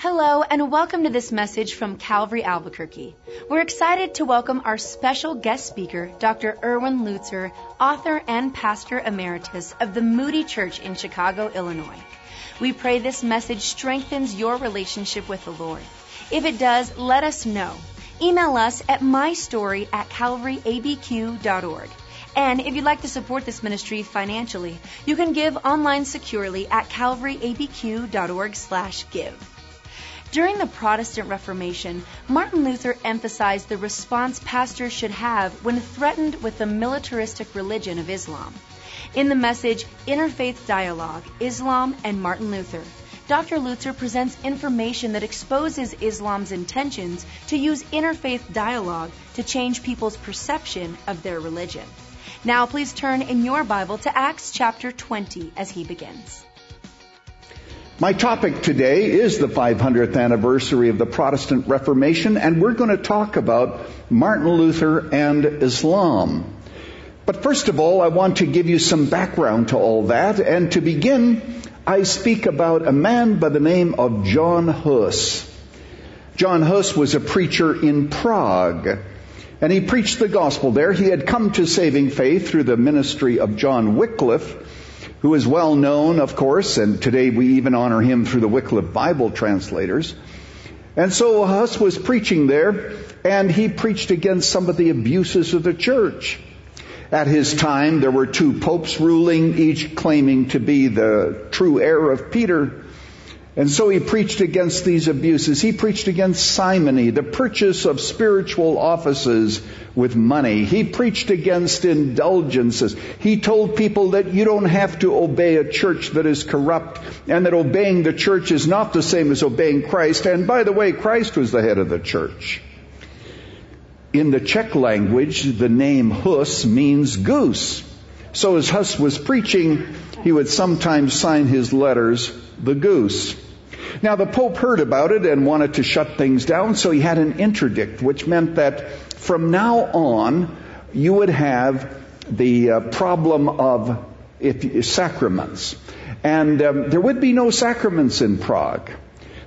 Hello, and welcome to this message from Calvary Albuquerque. We're excited to welcome our special guest speaker, Dr. Erwin Lutzer, author and pastor emeritus of the Moody Church in Chicago, Illinois. We pray this message strengthens your relationship with the Lord. If it does, let us know. Email us at mystory at calvaryabq.org. And if you'd like to support this ministry financially, you can give online securely at calvaryabq.org slash give. During the Protestant Reformation, Martin Luther emphasized the response pastors should have when threatened with the militaristic religion of Islam. In the message Interfaith Dialogue Islam and Martin Luther, Dr. Lutzer presents information that exposes Islam's intentions to use interfaith dialogue to change people's perception of their religion. Now, please turn in your Bible to Acts chapter 20 as he begins. My topic today is the 500th anniversary of the Protestant Reformation, and we're going to talk about Martin Luther and Islam. But first of all, I want to give you some background to all that, and to begin, I speak about a man by the name of John Huss. John Huss was a preacher in Prague, and he preached the gospel there. He had come to saving faith through the ministry of John Wycliffe, who is well known, of course, and today we even honor him through the Wycliffe Bible translators. And so Huss was preaching there, and he preached against some of the abuses of the church. At his time, there were two popes ruling, each claiming to be the true heir of Peter. And so he preached against these abuses. He preached against simony, the purchase of spiritual offices with money. He preached against indulgences. He told people that you don't have to obey a church that is corrupt and that obeying the church is not the same as obeying Christ. And by the way, Christ was the head of the church. In the Czech language, the name Hus means goose. So as Hus was preaching, he would sometimes sign his letters the goose. Now the Pope heard about it and wanted to shut things down, so he had an interdict, which meant that from now on, you would have the uh, problem of if, sacraments. And um, there would be no sacraments in Prague.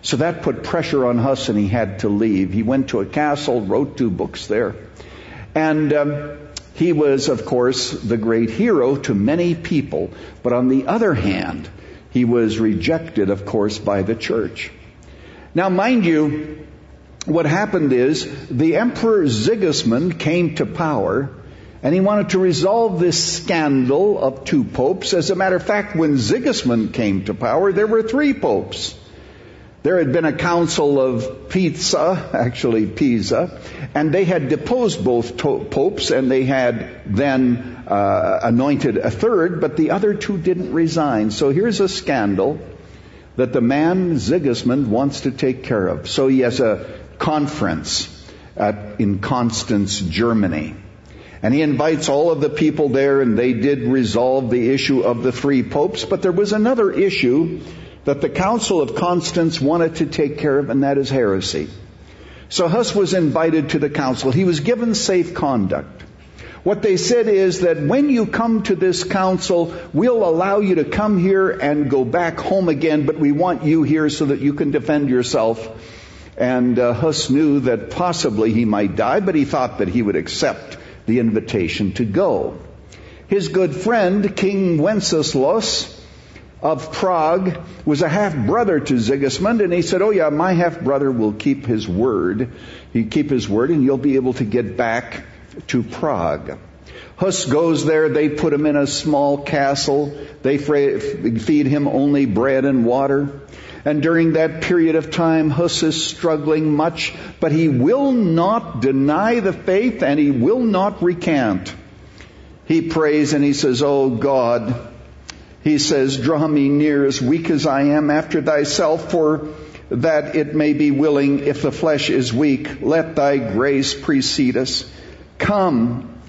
So that put pressure on Huss and he had to leave. He went to a castle, wrote two books there. And um, he was, of course, the great hero to many people. But on the other hand, he was rejected, of course, by the church. Now, mind you, what happened is the Emperor Sigismund came to power and he wanted to resolve this scandal of two popes. As a matter of fact, when Sigismund came to power, there were three popes. There had been a council of Pisa, actually Pisa, and they had deposed both to- popes and they had then uh, anointed a third, but the other two didn't resign. So here's a scandal that the man Sigismund wants to take care of. So he has a conference at, in Constance, Germany. And he invites all of the people there and they did resolve the issue of the three popes, but there was another issue that the Council of Constance wanted to take care of, and that is heresy. So Huss was invited to the council. He was given safe conduct. What they said is that when you come to this council, we'll allow you to come here and go back home again, but we want you here so that you can defend yourself. And uh, Huss knew that possibly he might die, but he thought that he would accept the invitation to go. His good friend, King Wenceslas, of Prague was a half brother to Sigismund, and he said, "Oh yeah, my half brother will keep his word. He keep his word, and you'll be able to get back to Prague." Huss goes there. They put him in a small castle. They feed him only bread and water. And during that period of time, Huss is struggling much, but he will not deny the faith and he will not recant. He prays and he says, Oh God, he says, Draw me near as weak as I am after thyself, for that it may be willing if the flesh is weak. Let thy grace precede us. Come,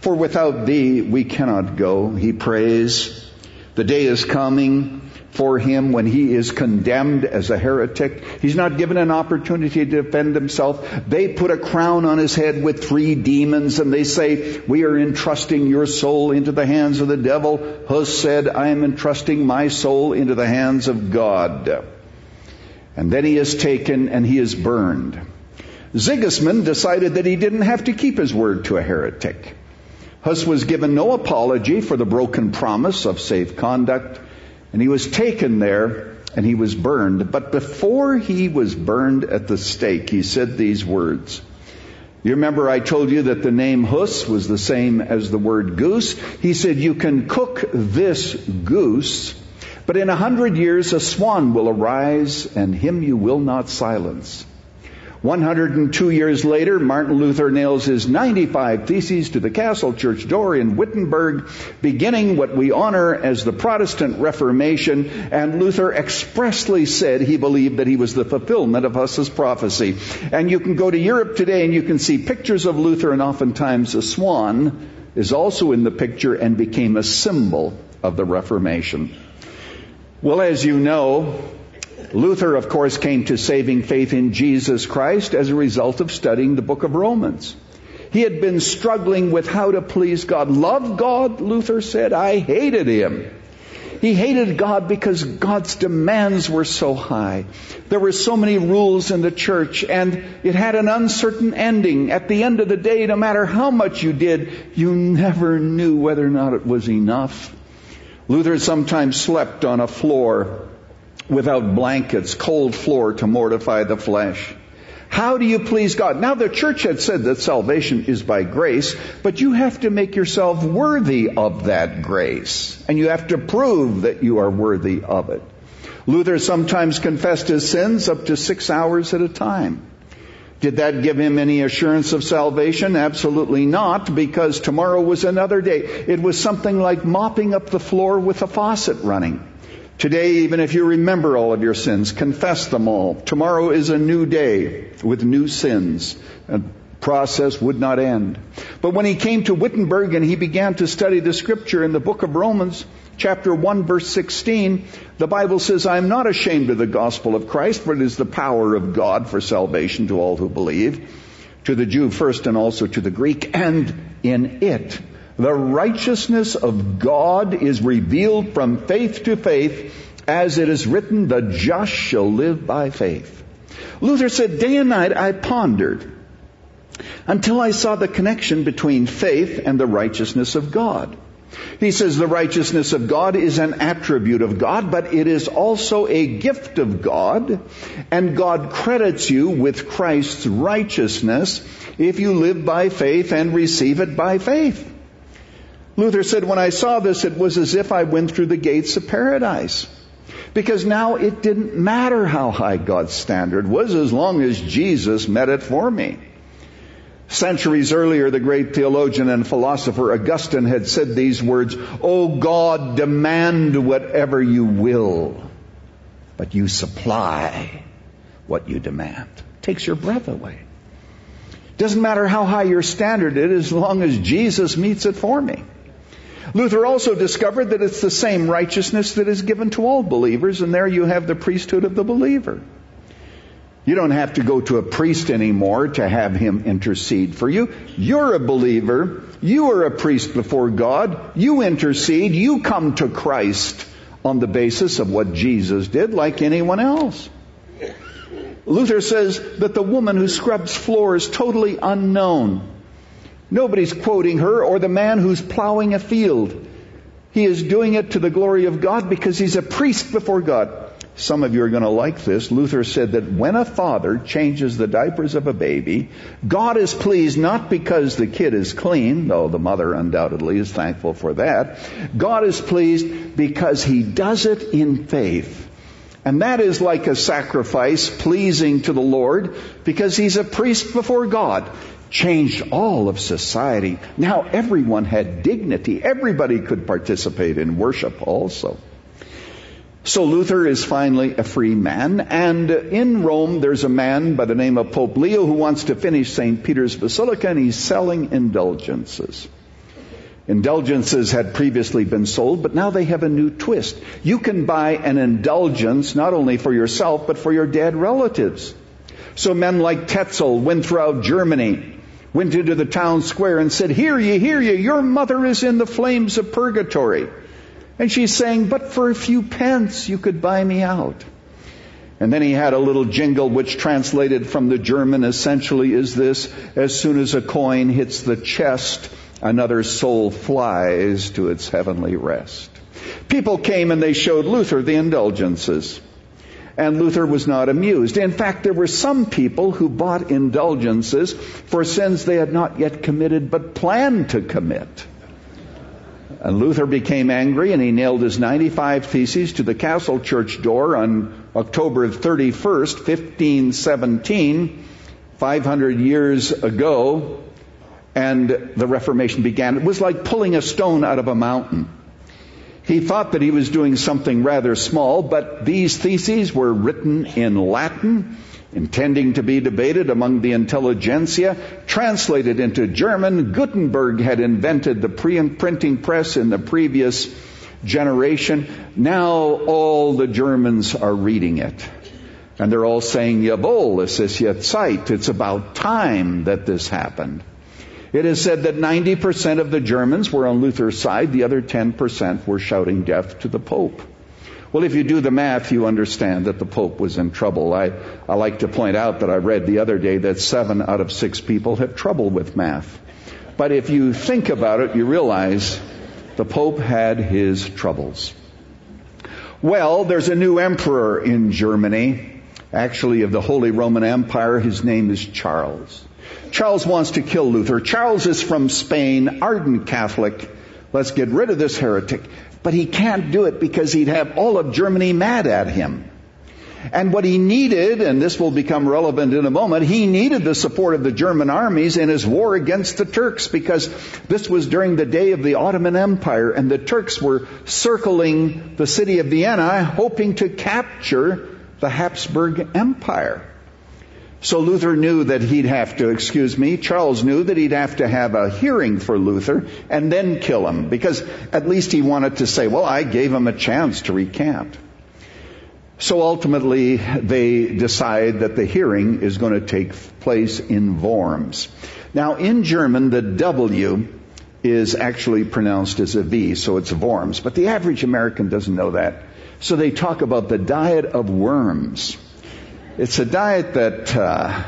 for without thee we cannot go, he prays. The day is coming for him when he is condemned as a heretic. He's not given an opportunity to defend himself. They put a crown on his head with three demons and they say, we are entrusting your soul into the hands of the devil. Hus said, I am entrusting my soul into the hands of God. And then he is taken and he is burned. Sigismund decided that he didn't have to keep his word to a heretic. Huss was given no apology for the broken promise of safe conduct, and he was taken there and he was burned. But before he was burned at the stake, he said these words. You remember I told you that the name Huss was the same as the word goose? He said, you can cook this goose, but in a hundred years a swan will arise and him you will not silence. 102 years later, Martin Luther nails his 95 Theses to the castle church door in Wittenberg, beginning what we honor as the Protestant Reformation, and Luther expressly said he believed that he was the fulfillment of Huss's prophecy. And you can go to Europe today and you can see pictures of Luther and oftentimes a swan is also in the picture and became a symbol of the Reformation. Well, as you know, Luther, of course, came to saving faith in Jesus Christ as a result of studying the book of Romans. He had been struggling with how to please God. Love God, Luther said. I hated him. He hated God because God's demands were so high. There were so many rules in the church and it had an uncertain ending. At the end of the day, no matter how much you did, you never knew whether or not it was enough. Luther sometimes slept on a floor without blankets, cold floor to mortify the flesh. How do you please God? Now the church had said that salvation is by grace, but you have to make yourself worthy of that grace. And you have to prove that you are worthy of it. Luther sometimes confessed his sins up to six hours at a time. Did that give him any assurance of salvation? Absolutely not, because tomorrow was another day. It was something like mopping up the floor with a faucet running. Today, even if you remember all of your sins, confess them all. Tomorrow is a new day with new sins. A process would not end. But when he came to Wittenberg and he began to study the scripture in the book of Romans, chapter 1 verse 16, the Bible says, I am not ashamed of the gospel of Christ, for it is the power of God for salvation to all who believe, to the Jew first and also to the Greek, and in it the righteousness of God is revealed from faith to faith, as it is written, the just shall live by faith. Luther said, day and night I pondered until I saw the connection between faith and the righteousness of God. He says the righteousness of God is an attribute of God, but it is also a gift of God, and God credits you with Christ's righteousness if you live by faith and receive it by faith. Luther said, when I saw this, it was as if I went through the gates of paradise. Because now it didn't matter how high God's standard was as long as Jesus met it for me. Centuries earlier, the great theologian and philosopher Augustine had said these words, O God, demand whatever you will, but you supply what you demand. Takes your breath away. Doesn't matter how high your standard is as long as Jesus meets it for me. Luther also discovered that it's the same righteousness that is given to all believers, and there you have the priesthood of the believer. You don't have to go to a priest anymore to have him intercede for you. You're a believer. You are a priest before God. You intercede. You come to Christ on the basis of what Jesus did, like anyone else. Luther says that the woman who scrubs floors is totally unknown Nobody's quoting her or the man who's plowing a field. He is doing it to the glory of God because he's a priest before God. Some of you are going to like this. Luther said that when a father changes the diapers of a baby, God is pleased not because the kid is clean, though the mother undoubtedly is thankful for that. God is pleased because he does it in faith. And that is like a sacrifice pleasing to the Lord because he's a priest before God changed all of society. Now everyone had dignity. Everybody could participate in worship also. So Luther is finally a free man, and in Rome there's a man by the name of Pope Leo who wants to finish St. Peter's Basilica and he's selling indulgences. Indulgences had previously been sold, but now they have a new twist. You can buy an indulgence not only for yourself, but for your dead relatives. So men like Tetzel went throughout Germany went into the town square and said, Hear ye, hear ye, your mother is in the flames of purgatory. And she's saying, But for a few pence you could buy me out. And then he had a little jingle which translated from the German essentially is this, as soon as a coin hits the chest, another soul flies to its heavenly rest. People came and they showed Luther the indulgences. And Luther was not amused. In fact, there were some people who bought indulgences for sins they had not yet committed but planned to commit. And Luther became angry and he nailed his 95 theses to the castle church door on October 31st, 1517, 500 years ago, and the Reformation began. It was like pulling a stone out of a mountain. He thought that he was doing something rather small, but these theses were written in Latin intending to be debated among the intelligentsia, translated into German. Gutenberg had invented the printing press in the previous generation. Now all the Germans are reading it. And they're all saying, Jawohl, es ist jetzt Zeit. It's about time that this happened. It is said that 90% of the Germans were on Luther's side, the other 10% were shouting death to the Pope. Well, if you do the math, you understand that the Pope was in trouble. I, I like to point out that I read the other day that seven out of six people have trouble with math. But if you think about it, you realize the Pope had his troubles. Well, there's a new emperor in Germany, actually of the Holy Roman Empire. His name is Charles. Charles wants to kill Luther. Charles is from Spain, ardent Catholic. Let's get rid of this heretic. But he can't do it because he'd have all of Germany mad at him. And what he needed, and this will become relevant in a moment, he needed the support of the German armies in his war against the Turks because this was during the day of the Ottoman Empire and the Turks were circling the city of Vienna hoping to capture the Habsburg Empire. So Luther knew that he'd have to, excuse me, Charles knew that he'd have to have a hearing for Luther and then kill him because at least he wanted to say, well, I gave him a chance to recant. So ultimately they decide that the hearing is going to take place in Worms. Now in German, the W is actually pronounced as a V, so it's Worms. But the average American doesn't know that. So they talk about the diet of worms. It's a diet that, uh,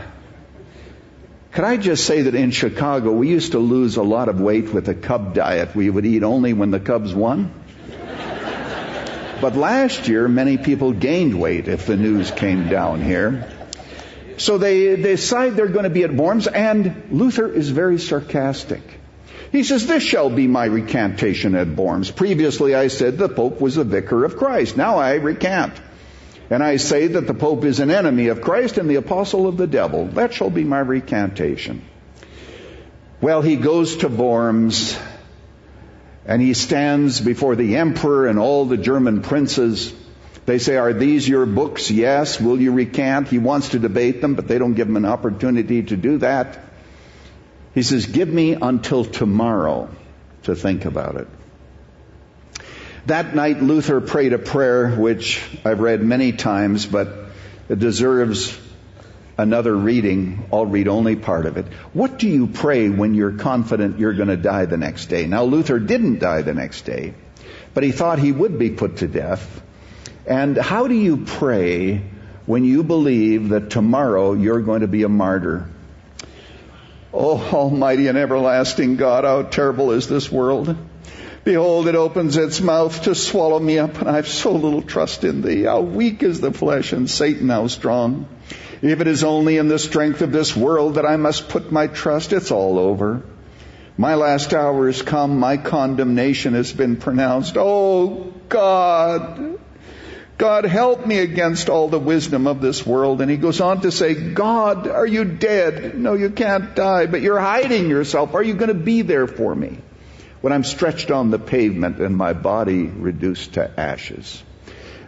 could I just say that in Chicago, we used to lose a lot of weight with the Cub diet. We would eat only when the Cubs won. but last year, many people gained weight if the news came down here. So they, they decide they're going to be at Worms, and Luther is very sarcastic. He says, This shall be my recantation at Worms. Previously I said the Pope was the vicar of Christ. Now I recant. And I say that the Pope is an enemy of Christ and the apostle of the devil. That shall be my recantation. Well, he goes to Worms and he stands before the emperor and all the German princes. They say, Are these your books? Yes. Will you recant? He wants to debate them, but they don't give him an opportunity to do that. He says, Give me until tomorrow to think about it. That night, Luther prayed a prayer which I've read many times, but it deserves another reading. I'll read only part of it. What do you pray when you're confident you're going to die the next day? Now, Luther didn't die the next day, but he thought he would be put to death. And how do you pray when you believe that tomorrow you're going to be a martyr? Oh, Almighty and everlasting God, how terrible is this world? Behold, it opens its mouth to swallow me up, and I have so little trust in thee. How weak is the flesh, and Satan how strong. If it is only in the strength of this world that I must put my trust, it's all over. My last hour has come. My condemnation has been pronounced. Oh, God. God, help me against all the wisdom of this world. And he goes on to say, God, are you dead? No, you can't die, but you're hiding yourself. Are you going to be there for me? When I'm stretched on the pavement and my body reduced to ashes.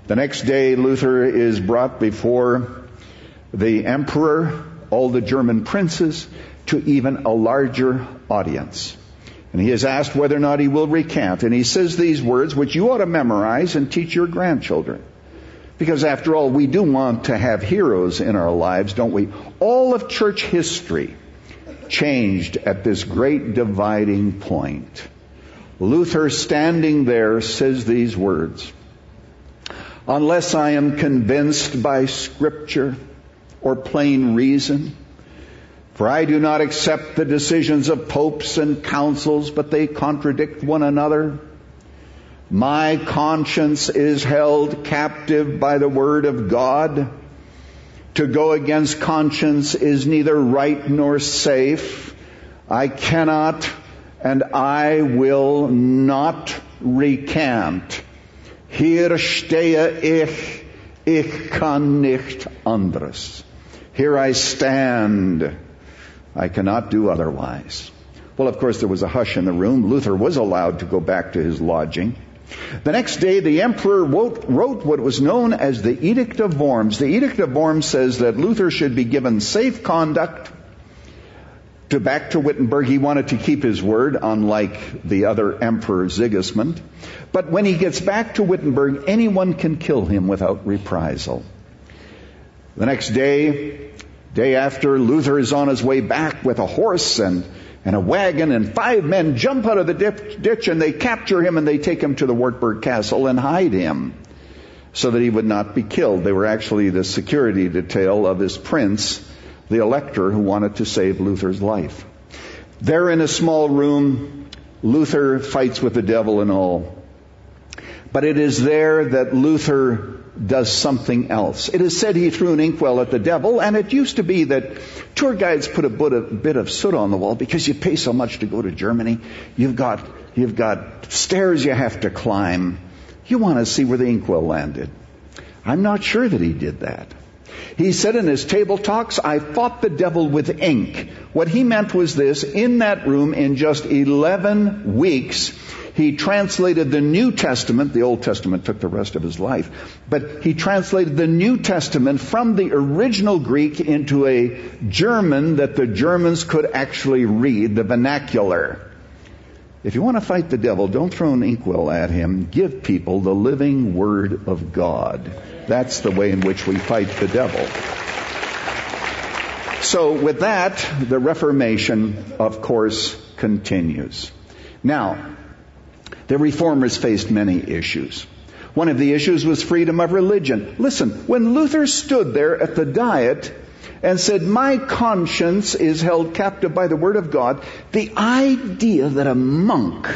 The next day, Luther is brought before the emperor, all the German princes, to even a larger audience. And he is asked whether or not he will recant. And he says these words, which you ought to memorize and teach your grandchildren. Because after all, we do want to have heroes in our lives, don't we? All of church history changed at this great dividing point. Luther, standing there, says these words unless I am convinced by scripture or plain reason. For I do not accept the decisions of popes and councils, but they contradict one another. My conscience is held captive by the word of God. To go against conscience is neither right nor safe. I cannot and I will not recant. Hier stehe ich, ich kann nicht anderes. Here I stand. I cannot do otherwise. Well, of course, there was a hush in the room. Luther was allowed to go back to his lodging. The next day, the emperor wrote, wrote, what was known as the Edict of Worms. The Edict of Worms says that Luther should be given safe conduct to back to Wittenberg. He wanted to keep his word, unlike the other emperor Sigismund. But when he gets back to Wittenberg, anyone can kill him without reprisal. The next day, day after, Luther is on his way back with a horse and, and a wagon, and five men jump out of the ditch and they capture him and they take him to the Wartburg Castle and hide him so that he would not be killed. They were actually the security detail of his prince the elector who wanted to save Luther's life. There in a small room, Luther fights with the devil and all. But it is there that Luther does something else. It is said he threw an inkwell at the devil, and it used to be that tour guides put a bit of soot on the wall because you pay so much to go to Germany. You've got, you've got stairs you have to climb. You want to see where the inkwell landed. I'm not sure that he did that. He said in his table talks, I fought the devil with ink. What he meant was this, in that room in just 11 weeks, he translated the New Testament, the Old Testament took the rest of his life, but he translated the New Testament from the original Greek into a German that the Germans could actually read, the vernacular. If you want to fight the devil, don't throw an inkwell at him. Give people the living Word of God. That's the way in which we fight the devil. So with that, the Reformation, of course, continues. Now, the reformers faced many issues. One of the issues was freedom of religion. Listen, when Luther stood there at the Diet and said, my conscience is held captive by the Word of God, the idea that a monk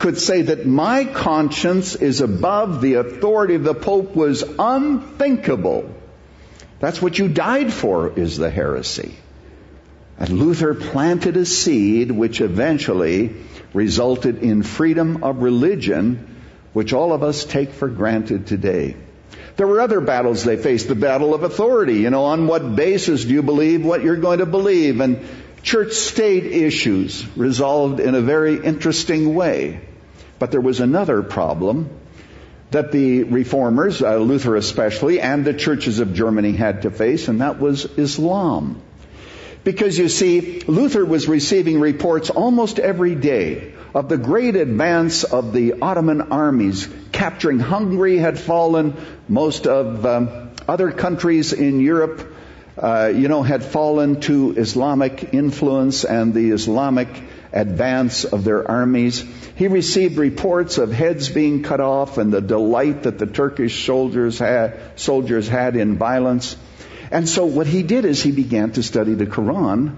could say that my conscience is above the authority of the Pope was unthinkable. That's what you died for, is the heresy. And Luther planted a seed which eventually resulted in freedom of religion, which all of us take for granted today. There were other battles they faced. The battle of authority. You know, on what basis do you believe what you're going to believe? And church state issues resolved in a very interesting way. But there was another problem that the reformers, uh, Luther especially, and the churches of Germany had to face, and that was Islam. Because you see, Luther was receiving reports almost every day of the great advance of the Ottoman armies. Capturing Hungary had fallen. Most of um, other countries in Europe, uh, you know, had fallen to Islamic influence and the Islamic advance of their armies. He received reports of heads being cut off and the delight that the Turkish soldiers had, soldiers had in violence. And so what he did is he began to study the Quran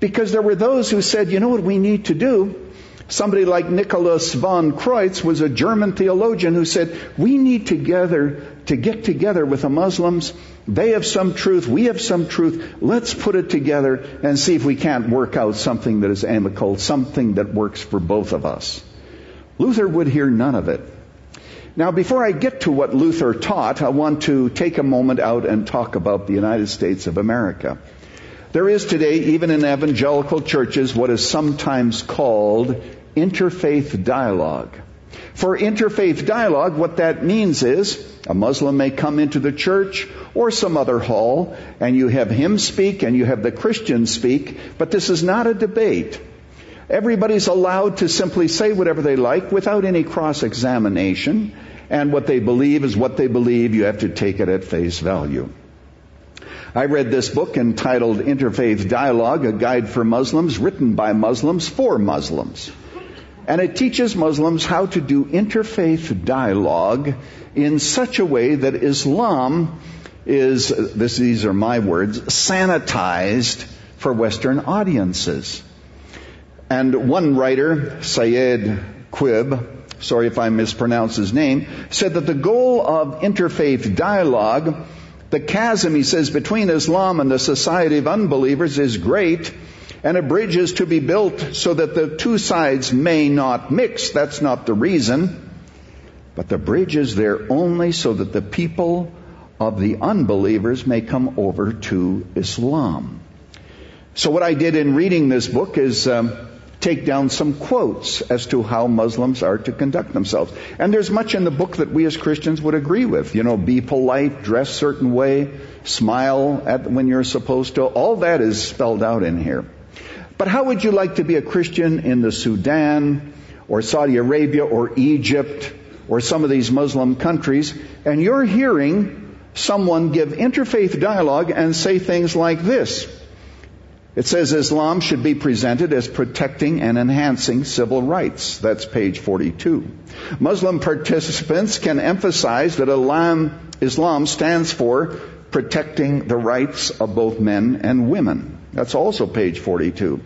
because there were those who said, you know what we need to do? Somebody like Nicholas von Kreutz was a German theologian who said, we need together to get together with the Muslims. They have some truth. We have some truth. Let's put it together and see if we can't work out something that is amicable, something that works for both of us. Luther would hear none of it. Now, before I get to what Luther taught, I want to take a moment out and talk about the United States of America. There is today, even in evangelical churches, what is sometimes called interfaith dialogue. For interfaith dialogue, what that means is a Muslim may come into the church or some other hall and you have him speak and you have the Christian speak, but this is not a debate. Everybody's allowed to simply say whatever they like without any cross examination, and what they believe is what they believe. You have to take it at face value. I read this book entitled Interfaith Dialogue, a guide for Muslims, written by Muslims for Muslims. And it teaches Muslims how to do interfaith dialogue in such a way that Islam is, this, these are my words, sanitized for Western audiences. And one writer, Syed Qutb, sorry if I mispronounce his name, said that the goal of interfaith dialogue, the chasm, he says, between Islam and the society of unbelievers is great, and a bridge is to be built so that the two sides may not mix. That's not the reason. But the bridge is there only so that the people of the unbelievers may come over to Islam. So what I did in reading this book is um, take down some quotes as to how Muslims are to conduct themselves. And there's much in the book that we as Christians would agree with. You know, be polite, dress certain way, smile at when you're supposed to. All that is spelled out in here. But how would you like to be a Christian in the Sudan or Saudi Arabia or Egypt or some of these Muslim countries and you're hearing someone give interfaith dialogue and say things like this? It says Islam should be presented as protecting and enhancing civil rights. That's page 42. Muslim participants can emphasize that Islam stands for protecting the rights of both men and women. That's also page 42.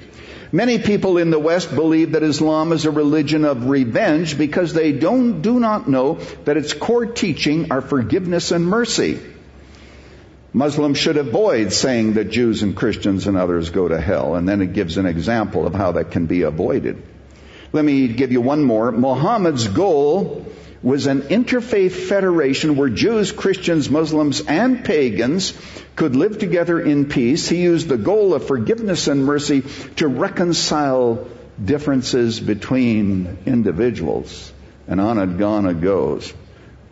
Many people in the West believe that Islam is a religion of revenge because they don't, do not know that its core teaching are forgiveness and mercy. Muslims should avoid saying that Jews and Christians and others go to hell, and then it gives an example of how that can be avoided. Let me give you one more. Muhammad's goal was an interfaith federation where Jews, Christians, Muslims, and pagans could live together in peace. He used the goal of forgiveness and mercy to reconcile differences between individuals. And on gone it goes.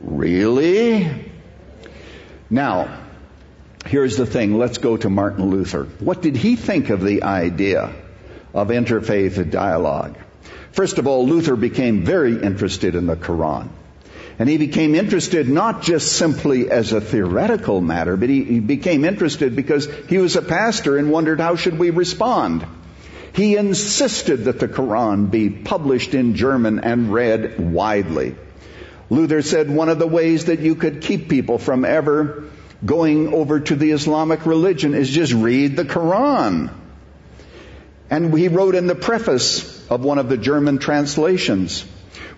Really? Now, Here's the thing. Let's go to Martin Luther. What did he think of the idea of interfaith dialogue? First of all, Luther became very interested in the Quran. And he became interested not just simply as a theoretical matter, but he, he, became interested because he was a pastor and wondered how should we respond. He insisted that the Quran be published in German and read widely. Luther said one of the ways that you could keep people from ever going over to the Islamic religion is just read the Quran. And he wrote in the preface of one of the German translations,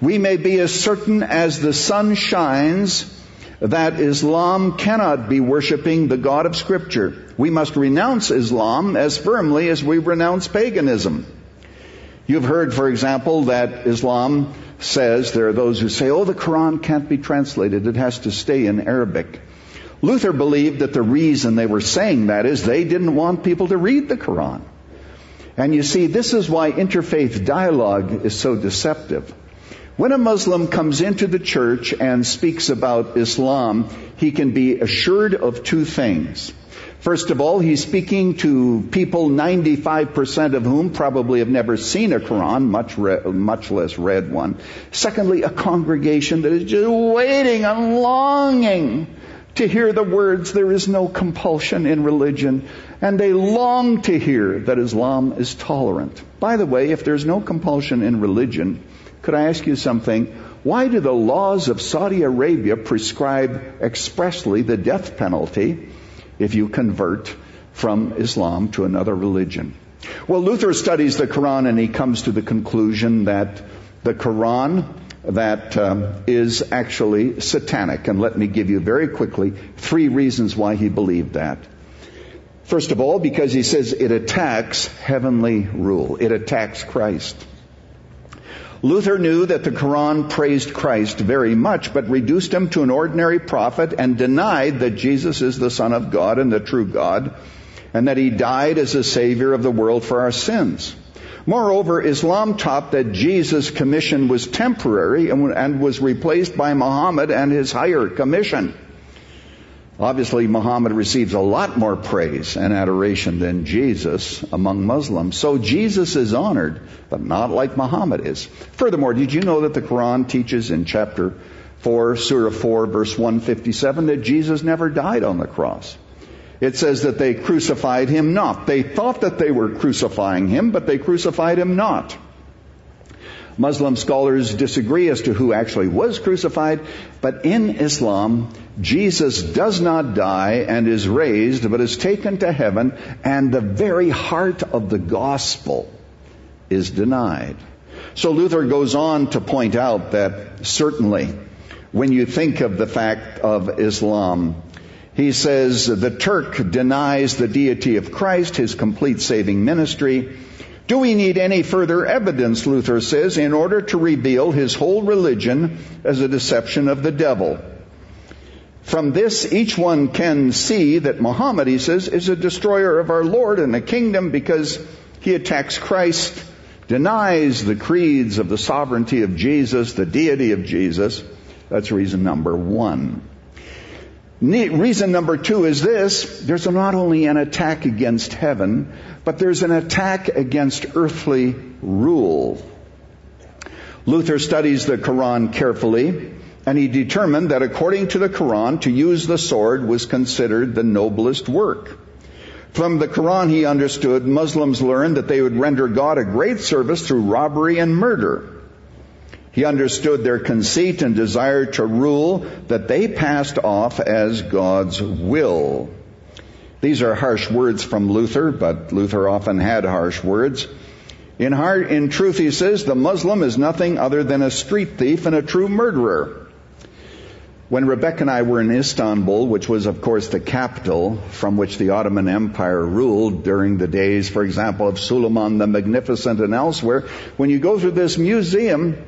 we may be as certain as the sun shines that Islam cannot be worshiping the God of Scripture. We must renounce Islam as firmly as we renounce paganism. You've heard, for example, that Islam says there are those who say, oh, the Quran can't be translated. It has to stay in Arabic. Luther believed that the reason they were saying that is they didn't want people to read the Quran. And you see, this is why interfaith dialogue is so deceptive. When a Muslim comes into the church and speaks about Islam, he can be assured of two things. First of all, he's speaking to people, 95% of whom probably have never seen a Quran, much, re- much less read one. Secondly, a congregation that is just waiting and longing to hear the words, there is no compulsion in religion, and they long to hear that Islam is tolerant. By the way, if there's no compulsion in religion, could I ask you something? Why do the laws of Saudi Arabia prescribe expressly the death penalty if you convert from Islam to another religion? Well, Luther studies the Quran and he comes to the conclusion that the Quran that um, is actually satanic. And let me give you very quickly three reasons why he believed that. First of all, because he says it attacks heavenly rule. It attacks Christ. Luther knew that the Quran praised Christ very much, but reduced him to an ordinary prophet and denied that Jesus is the Son of God and the true God, and that he died as a Savior of the world for our sins. Moreover, Islam taught that Jesus' commission was temporary and was replaced by Muhammad and his higher commission. Obviously, Muhammad receives a lot more praise and adoration than Jesus among Muslims. So Jesus is honored, but not like Muhammad is. Furthermore, did you know that the Quran teaches in chapter 4, Surah 4, verse 157, that Jesus never died on the cross? It says that they crucified him not. They thought that they were crucifying him, but they crucified him not. Muslim scholars disagree as to who actually was crucified, but in Islam, Jesus does not die and is raised, but is taken to heaven, and the very heart of the gospel is denied. So Luther goes on to point out that certainly when you think of the fact of Islam, he says the Turk denies the deity of Christ, his complete saving ministry, do we need any further evidence, Luther says, in order to reveal his whole religion as a deception of the devil? From this, each one can see that Muhammad, he says, is a destroyer of our Lord and the kingdom because he attacks Christ, denies the creeds of the sovereignty of Jesus, the deity of Jesus. That's reason number one. Reason number two is this. There's not only an attack against heaven, but there's an attack against earthly rule. Luther studies the Quran carefully, and he determined that according to the Quran, to use the sword was considered the noblest work. From the Quran, he understood Muslims learned that they would render God a great service through robbery and murder. He understood their conceit and desire to rule that they passed off as God's will. These are harsh words from Luther, but Luther often had harsh words. In, heart, in truth, he says, the Muslim is nothing other than a street thief and a true murderer. When Rebecca and I were in Istanbul, which was of course the capital from which the Ottoman Empire ruled during the days, for example, of Suleiman the Magnificent and elsewhere, when you go through this museum,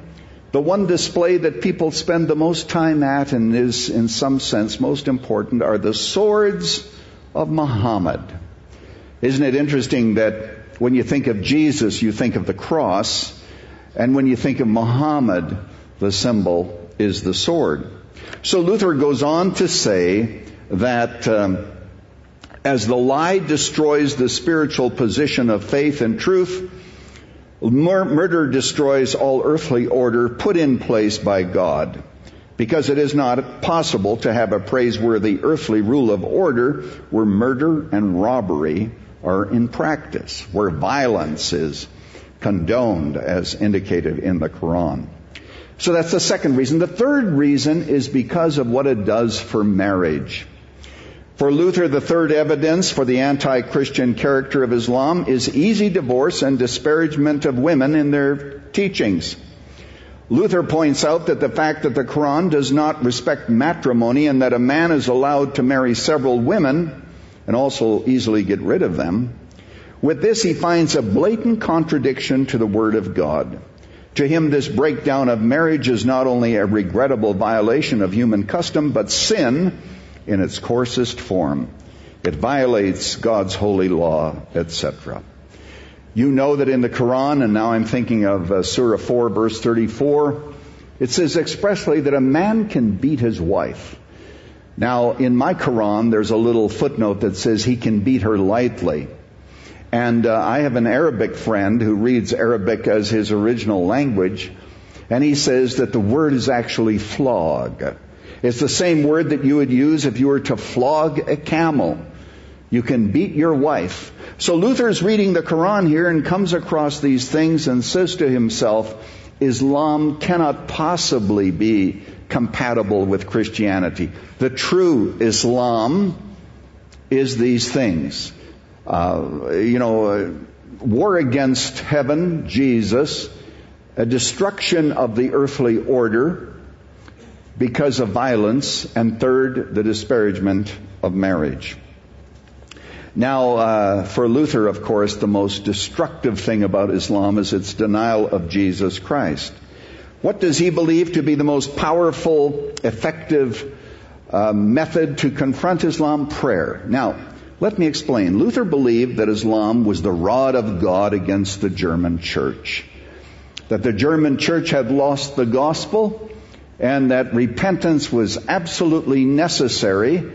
the one display that people spend the most time at and is in some sense most important are the swords of Muhammad. Isn't it interesting that when you think of Jesus, you think of the cross, and when you think of Muhammad, the symbol is the sword. So Luther goes on to say that um, as the lie destroys the spiritual position of faith and truth, Murder destroys all earthly order put in place by God. Because it is not possible to have a praiseworthy earthly rule of order where murder and robbery are in practice, where violence is condoned as indicated in the Quran. So that's the second reason. The third reason is because of what it does for marriage. For Luther, the third evidence for the anti-Christian character of Islam is easy divorce and disparagement of women in their teachings. Luther points out that the fact that the Quran does not respect matrimony and that a man is allowed to marry several women and also easily get rid of them, with this he finds a blatant contradiction to the Word of God. To him, this breakdown of marriage is not only a regrettable violation of human custom, but sin in its coarsest form. It violates God's holy law, etc. You know that in the Quran, and now I'm thinking of uh, Surah 4 verse 34, it says expressly that a man can beat his wife. Now, in my Quran, there's a little footnote that says he can beat her lightly. And uh, I have an Arabic friend who reads Arabic as his original language, and he says that the word is actually flog. It's the same word that you would use if you were to flog a camel. You can beat your wife. So Luther's reading the Quran here and comes across these things and says to himself, Islam cannot possibly be compatible with Christianity. The true Islam is these things. Uh, you know, uh, war against heaven, Jesus, a destruction of the earthly order, because of violence, and third, the disparagement of marriage. Now, uh, for Luther, of course, the most destructive thing about Islam is its denial of Jesus Christ. What does he believe to be the most powerful, effective uh, method to confront Islam? Prayer. Now, let me explain. Luther believed that Islam was the rod of God against the German church. That the German church had lost the gospel and that repentance was absolutely necessary.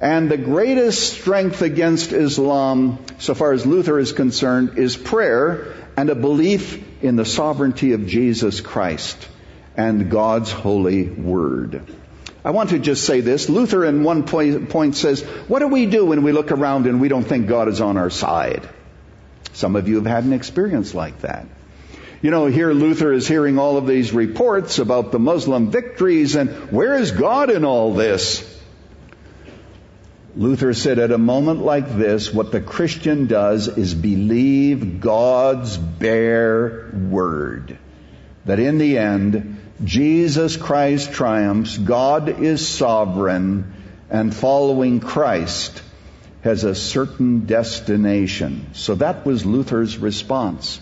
And the greatest strength against Islam, so far as Luther is concerned, is prayer and a belief in the sovereignty of Jesus Christ and God's holy word. I want to just say this. Luther in one point, says, what do we do when we look around and we don't think God is on our side? Some of you have had an experience like that. You know, here Luther is hearing all of these reports about the Muslim victories and where is God in all this? Luther said, at a moment like this, what the Christian does is believe God's bare word. That in the end, Jesus Christ triumphs, God is sovereign, and following Christ has a certain destination. So that was Luther's response.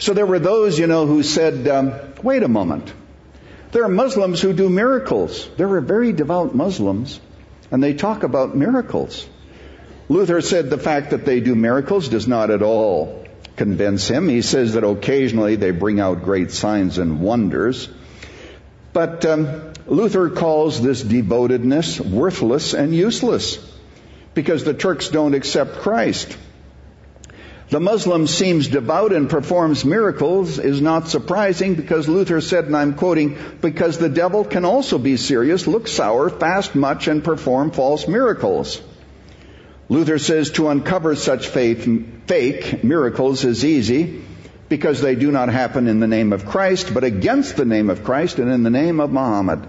So there were those, you know, who said, um, wait a moment. There are Muslims who do miracles. There are very devout Muslims, and they talk about miracles. Luther said the fact that they do miracles does not at all convince him. He says that occasionally they bring out great signs and wonders. But um, Luther calls this devotedness worthless and useless because the Turks don't accept Christ. The Muslim seems devout and performs miracles is not surprising because Luther said, and I'm quoting, because the devil can also be serious, look sour, fast much, and perform false miracles. Luther says to uncover such faith, fake miracles is easy because they do not happen in the name of Christ, but against the name of Christ and in the name of Muhammad.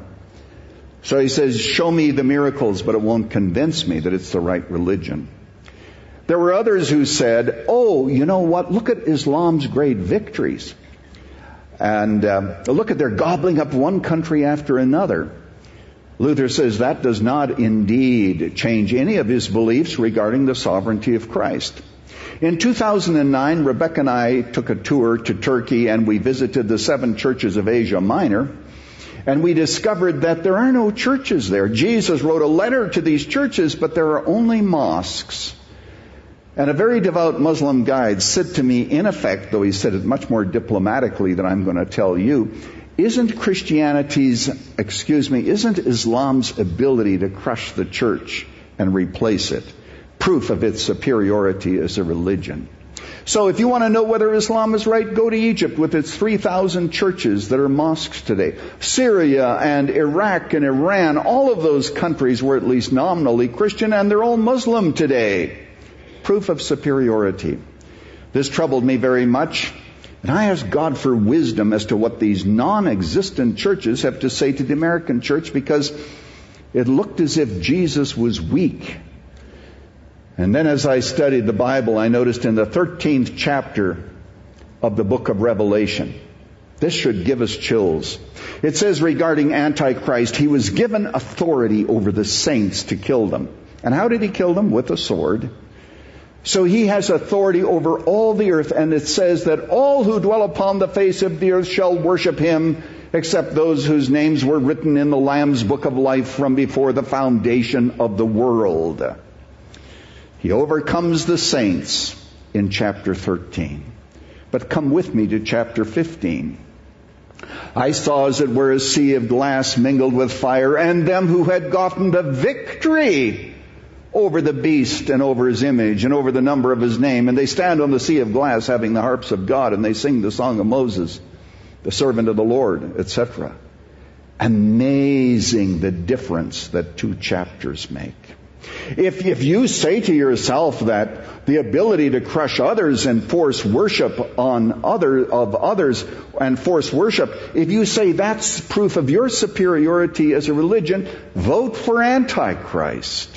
So he says, show me the miracles, but it won't convince me that it's the right religion. There were others who said, oh, you know what? Look at Islam's great victories. And uh, look at their gobbling up one country after another. Luther says that does not indeed change any of his beliefs regarding the sovereignty of Christ. In 2009, Rebecca and I took a tour to Turkey and we visited the seven churches of Asia Minor. And we discovered that there are no churches there. Jesus wrote a letter to these churches, but there are only mosques. And a very devout Muslim guide said to me, in effect, though he said it much more diplomatically than I'm going to tell you, isn't Christianity's, excuse me, isn't Islam's ability to crush the church and replace it proof of its superiority as a religion? So if you want to know whether Islam is right, go to Egypt with its 3,000 churches that are mosques today. Syria and Iraq and Iran, all of those countries were at least nominally Christian and they're all Muslim today proof of superiority. This troubled me very much, and I asked God for wisdom as to what these non-existent churches have to say to the American church because it looked as if Jesus was weak. And then as I studied the Bible, I noticed in the 13th chapter of the book of Revelation, this should give us chills. It says regarding Antichrist, he was given authority over the saints to kill them. And how did he kill them? With a sword. So he has authority over all the earth, and it says that all who dwell upon the face of the earth shall worship him, except those whose names were written in the Lamb's book of life from before the foundation of the world. He overcomes the saints in chapter 13. But come with me to chapter 15. I saw as it were a sea of glass mingled with fire, and them who had gotten the victory over the beast and over his image and over the number of his name. And they stand on the sea of glass having the harps of God and they sing the song of Moses, the servant of the Lord, etc. Amazing the difference that two chapters make. If, if you say to yourself that the ability to crush others and force worship on other, of others and force worship, if you say that's proof of your superiority as a religion, vote for Antichrist.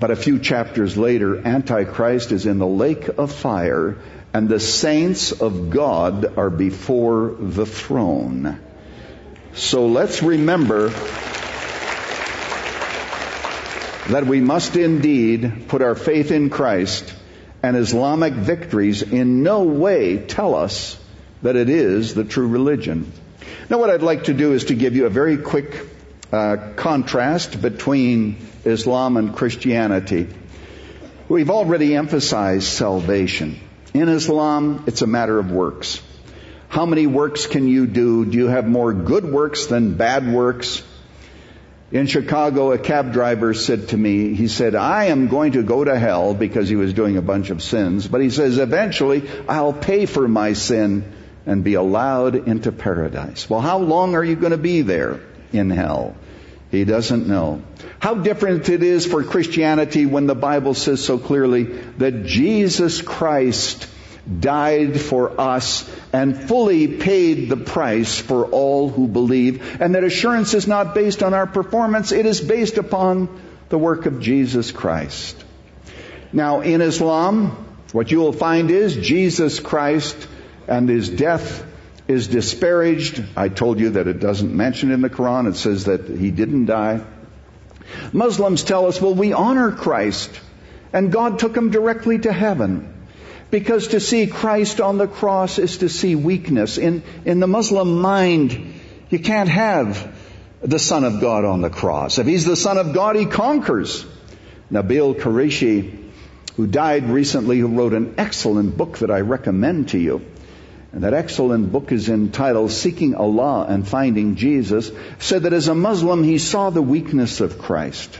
But a few chapters later, Antichrist is in the lake of fire, and the saints of God are before the throne. So let's remember that we must indeed put our faith in Christ, and Islamic victories in no way tell us that it is the true religion. Now, what I'd like to do is to give you a very quick uh, contrast between Islam and Christianity. We've already emphasized salvation. In Islam, it's a matter of works. How many works can you do? Do you have more good works than bad works? In Chicago, a cab driver said to me, he said, I am going to go to hell because he was doing a bunch of sins, but he says, eventually I'll pay for my sin and be allowed into paradise. Well, how long are you going to be there in hell? He doesn't know. How different it is for Christianity when the Bible says so clearly that Jesus Christ died for us and fully paid the price for all who believe. And that assurance is not based on our performance, it is based upon the work of Jesus Christ. Now, in Islam, what you will find is Jesus Christ and his death is disparaged. I told you that it doesn't mention in the Quran. It says that he didn't die. Muslims tell us, well, we honor Christ and God took him directly to heaven. Because to see Christ on the cross is to see weakness. In, in the Muslim mind, you can't have the Son of God on the cross. If He's the Son of God, He conquers. Nabeel Qureshi, who died recently, who wrote an excellent book that I recommend to you. And that excellent book is entitled Seeking Allah and Finding Jesus, said that as a Muslim, he saw the weakness of Christ.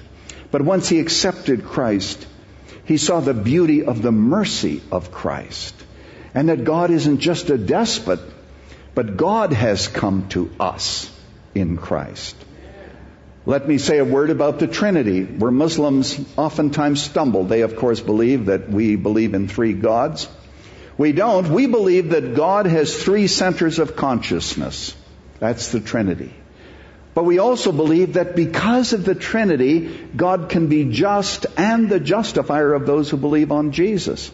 But once he accepted Christ, he saw the beauty of the mercy of Christ. And that God isn't just a despot, but God has come to us in Christ. Let me say a word about the Trinity, where Muslims oftentimes stumble. They, of course, believe that we believe in three gods. We don't. We believe that God has three centers of consciousness. That's the Trinity. But we also believe that because of the Trinity, God can be just and the justifier of those who believe on Jesus.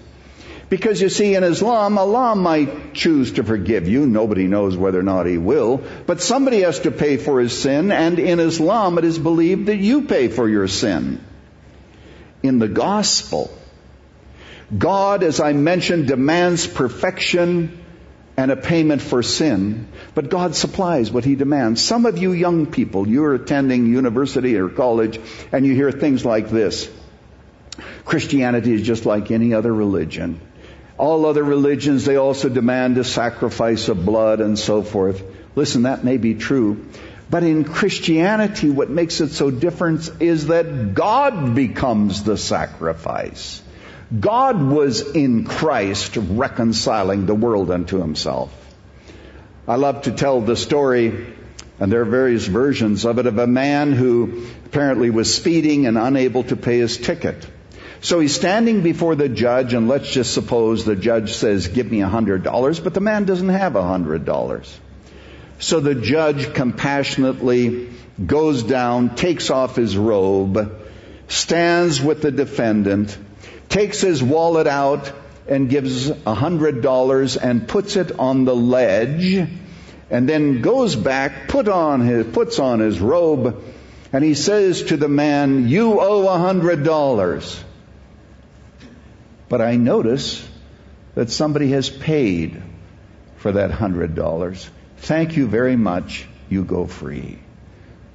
Because you see, in Islam, Allah might choose to forgive you. Nobody knows whether or not He will. But somebody has to pay for his sin, and in Islam it is believed that you pay for your sin. In the gospel, God, as I mentioned, demands perfection and a payment for sin, but God supplies what He demands. Some of you young people, you're attending university or college, and you hear things like this. Christianity is just like any other religion. All other religions, they also demand a sacrifice of blood and so forth. Listen, that may be true. But in Christianity, what makes it so different is that God becomes the sacrifice. God was in Christ reconciling the world unto himself. I love to tell the story, and there are various versions of it, of a man who apparently was speeding and unable to pay his ticket. So he's standing before the judge, and let's just suppose the judge says, Give me a hundred dollars, but the man doesn't have a hundred dollars. So the judge compassionately goes down, takes off his robe, stands with the defendant, takes his wallet out and gives a hundred dollars and puts it on the ledge and then goes back, put on his, puts on his robe, and he says to the man, you owe a hundred dollars. But I notice that somebody has paid for that hundred dollars. Thank you very much. You go free.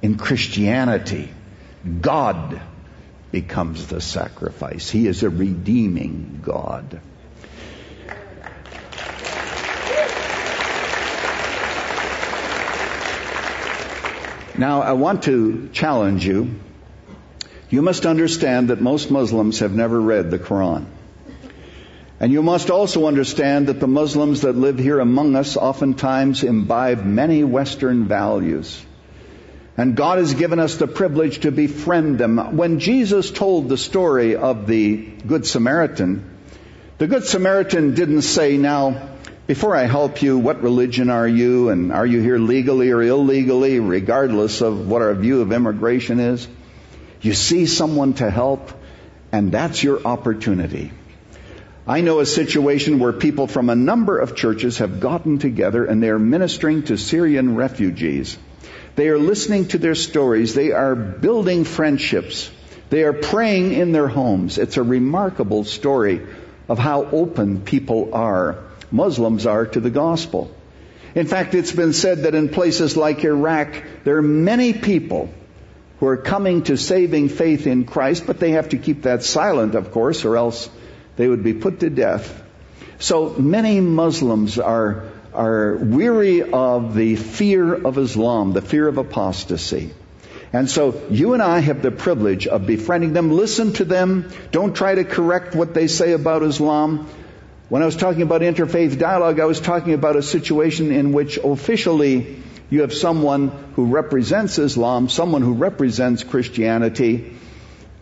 In Christianity, God becomes the sacrifice. He is a redeeming God. Now, I want to challenge you. You must understand that most Muslims have never read the Quran. And you must also understand that the Muslims that live here among us oftentimes imbibe many Western values. And God has given us the privilege to befriend them. When Jesus told the story of the Good Samaritan, the Good Samaritan didn't say, now, before I help you, what religion are you? And are you here legally or illegally, regardless of what our view of immigration is? You see someone to help, and that's your opportunity. I know a situation where people from a number of churches have gotten together and they're ministering to Syrian refugees. They are listening to their stories. They are building friendships. They are praying in their homes. It's a remarkable story of how open people are, Muslims are to the gospel. In fact, it's been said that in places like Iraq, there are many people who are coming to saving faith in Christ, but they have to keep that silent, of course, or else they would be put to death. So many Muslims are are weary of the fear of Islam, the fear of apostasy. And so you and I have the privilege of befriending them. Listen to them. Don't try to correct what they say about Islam. When I was talking about interfaith dialogue, I was talking about a situation in which officially you have someone who represents Islam, someone who represents Christianity,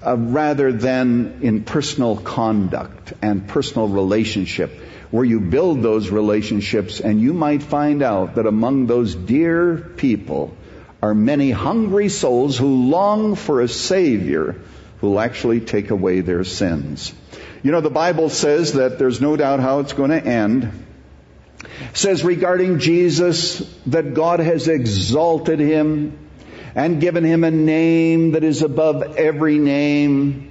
uh, rather than in personal conduct and personal relationship, where you build those relationships and you might find out that among those dear people are many hungry souls who long for a Savior who will actually take away their sins. You know, the Bible says that there's no doubt how it's going to end. Says regarding Jesus that God has exalted him and given him a name that is above every name,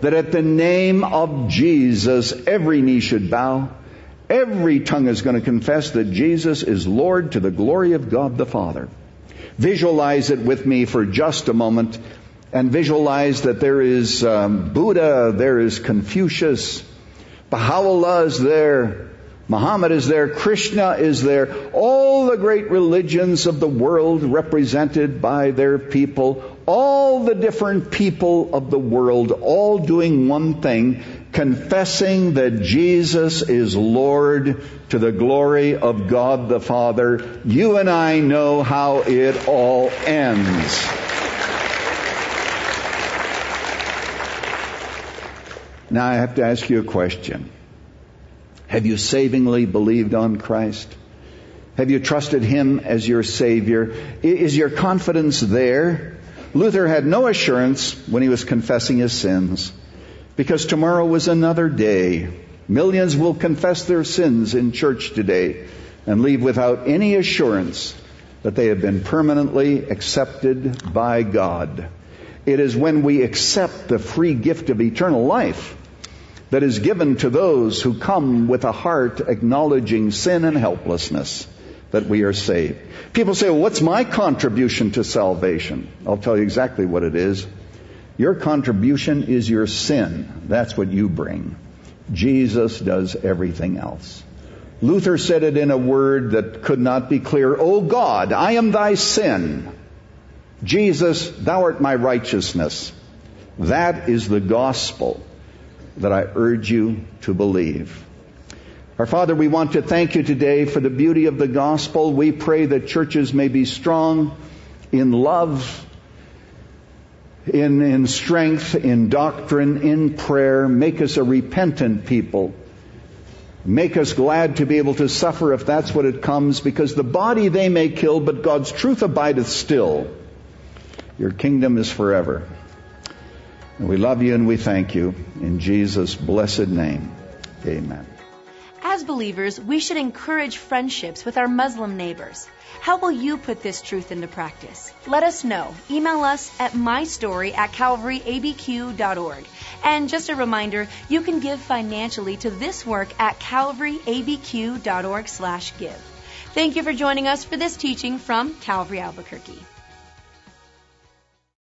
that at the name of Jesus every knee should bow, every tongue is going to confess that Jesus is Lord to the glory of God the Father. Visualize it with me for just a moment and visualize that there is um, Buddha, there is Confucius, Baha'u'llah is there, Muhammad is there, Krishna is there, all the great religions of the world represented by their people, all the different people of the world, all doing one thing, confessing that Jesus is Lord to the glory of God the Father. You and I know how it all ends. Now I have to ask you a question. Have you savingly believed on Christ? Have you trusted Him as your Savior? Is your confidence there? Luther had no assurance when he was confessing his sins because tomorrow was another day. Millions will confess their sins in church today and leave without any assurance that they have been permanently accepted by God. It is when we accept the free gift of eternal life that is given to those who come with a heart acknowledging sin and helplessness that we are saved. People say, well, what's my contribution to salvation? I'll tell you exactly what it is. Your contribution is your sin. That's what you bring. Jesus does everything else. Luther said it in a word that could not be clear. O God, I am thy sin. Jesus, thou art my righteousness. That is the gospel that I urge you to believe. Our Father, we want to thank you today for the beauty of the gospel. We pray that churches may be strong in love, in, in strength, in doctrine, in prayer. Make us a repentant people. Make us glad to be able to suffer if that's what it comes, because the body they may kill, but God's truth abideth still. Your kingdom is forever. And we love you and we thank you. In Jesus' blessed name, amen. As believers, we should encourage friendships with our Muslim neighbors. How will you put this truth into practice? Let us know. Email us at mystory at calvaryabq.org. And just a reminder, you can give financially to this work at calvaryabq.org slash give. Thank you for joining us for this teaching from Calvary Albuquerque.